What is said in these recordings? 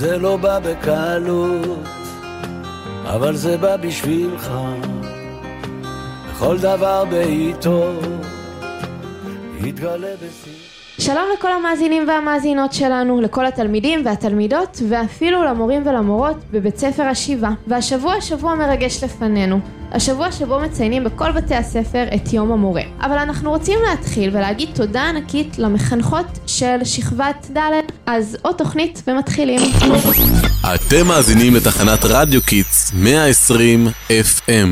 זה לא בא בקלות, אבל זה בא בשבילך. בכל דבר בעיתו, יתגלה בשיא. שלום לכל המאזינים והמאזינות שלנו, לכל התלמידים והתלמידות, ואפילו למורים ולמורות בבית ספר השיבה. והשבוע שבוע מרגש לפנינו. השבוע שבו מציינים בכל בתי הספר את יום המורה. אבל אנחנו רוצים להתחיל ולהגיד תודה ענקית למחנכות של שכבת ד', אז עוד תוכנית ומתחילים. אתם מאזינים לתחנת רדיו Kids 120 FM.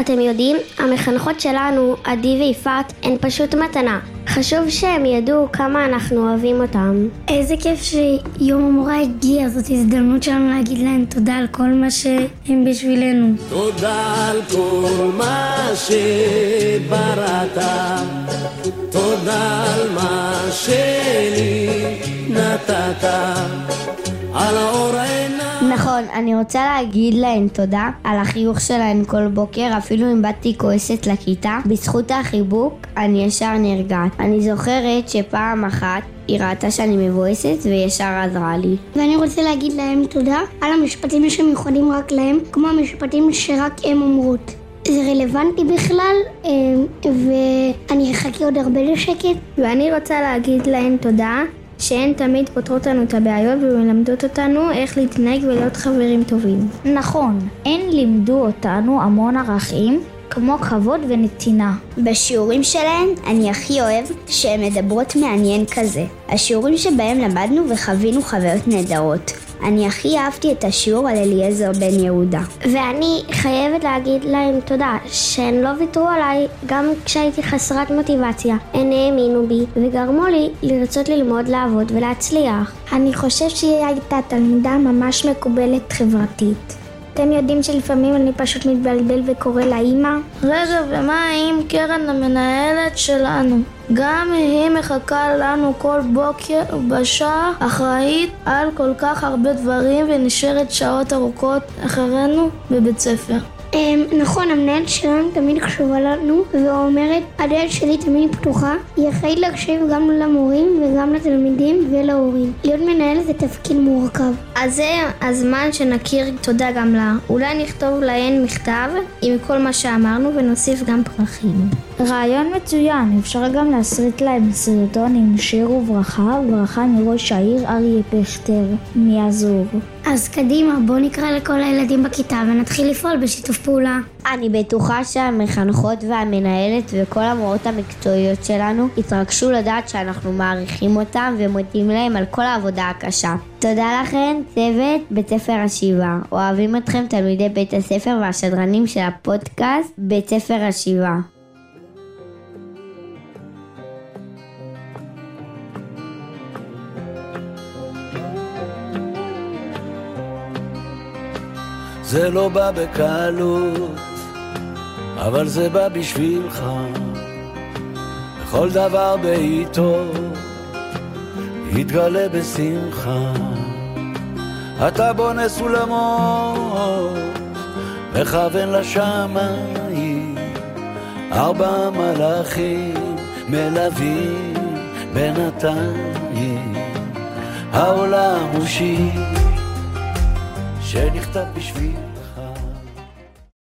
אתם יודעים, המחנכות שלנו, עדי ויפעת, הן פשוט מתנה. חשוב שהם ידעו כמה אנחנו אוהבים אותם. איזה כיף שיום המורה הגיע, זאת הזדמנות שלנו להגיד להם תודה על כל מה שהם בשבילנו. תודה על כל מה שבראת, תודה על מה שלי אני רוצה להגיד להן תודה על החיוך שלהן כל בוקר, אפילו אם באתי כועסת לכיתה. בזכות החיבוק, אני ישר נרגעת. אני זוכרת שפעם אחת היא ראתה שאני מבואסת וישר עזרה לי. ואני רוצה להגיד להם תודה על המשפטים שמיוחדים רק להם, כמו המשפטים שרק הם אומרות. זה רלוונטי בכלל, אה, ואני אחכה עוד הרבה לשקט. ואני רוצה להגיד להן תודה שהן תמיד פותרות לנו את הבעיות ומלמדות אותנו איך להתנהג ולהיות חברים טובים. נכון, הן לימדו אותנו המון ערכים כמו כבוד ונתינה. בשיעורים שלהן אני הכי אוהב שהן מדברות מעניין כזה. השיעורים שבהם למדנו וחווינו חוויות נהדרות. אני הכי אהבתי את השיעור על אליעזר בן יהודה. ואני חייבת להגיד להם תודה שהן לא ויתרו עליי גם כשהייתי חסרת מוטיבציה. הן האמינו בי וגרמו לי לרצות ללמוד, לעבוד ולהצליח. אני חושב שהיא הייתה תלמידה ממש מקובלת חברתית. אתם יודעים שלפעמים אני פשוט מתבלבל וקורא לה אימא? רגע, ומה עם קרן המנהלת שלנו? גם היא מחכה לנו כל בוקר בשעה, אחראית על כל כך הרבה דברים ונשארת שעות ארוכות אחרינו בבית ספר. אמ, נכון, המנהלת שלנו תמיד קשובה לנו ואומרת, הדלת שלי תמיד פתוחה. היא אחראית להקשיב גם למורים וגם לתלמידים ולהורים. להיות מנהל זה תפקיד מורכב. אז זה הזמן שנכיר תודה גם לה. אולי נכתוב להן מכתב עם כל מה שאמרנו ונוסיף גם פרחים. רעיון מצוין, אפשר גם להסריט להם סרטון עם שיר וברכה, ברכה מראש העיר אריה פכטר, מהזור. אז קדימה, בואו נקרא לכל הילדים בכיתה ונתחיל לפעול בשיתוף פעולה. אני בטוחה שהמחנכות והמנהלת וכל המורות המקצועיות שלנו יתרגשו לדעת שאנחנו מעריכים אותם ומודים להם על כל העבודה הקשה. תודה לכם, צוות בית ספר השבעה. אוהבים אתכם תלמידי בית הספר והשדרנים של הפודקאסט בית ספר השבעה. זה לא בא בקלות, אבל זה בא בשבילך. בכל דבר בעיתו, יתגלה בשמחה. אתה בונה סולמות, מכוון לשמיים, ארבע מלאכים מלווים בינתיים. העולם הוא שיר שנכתב בשביל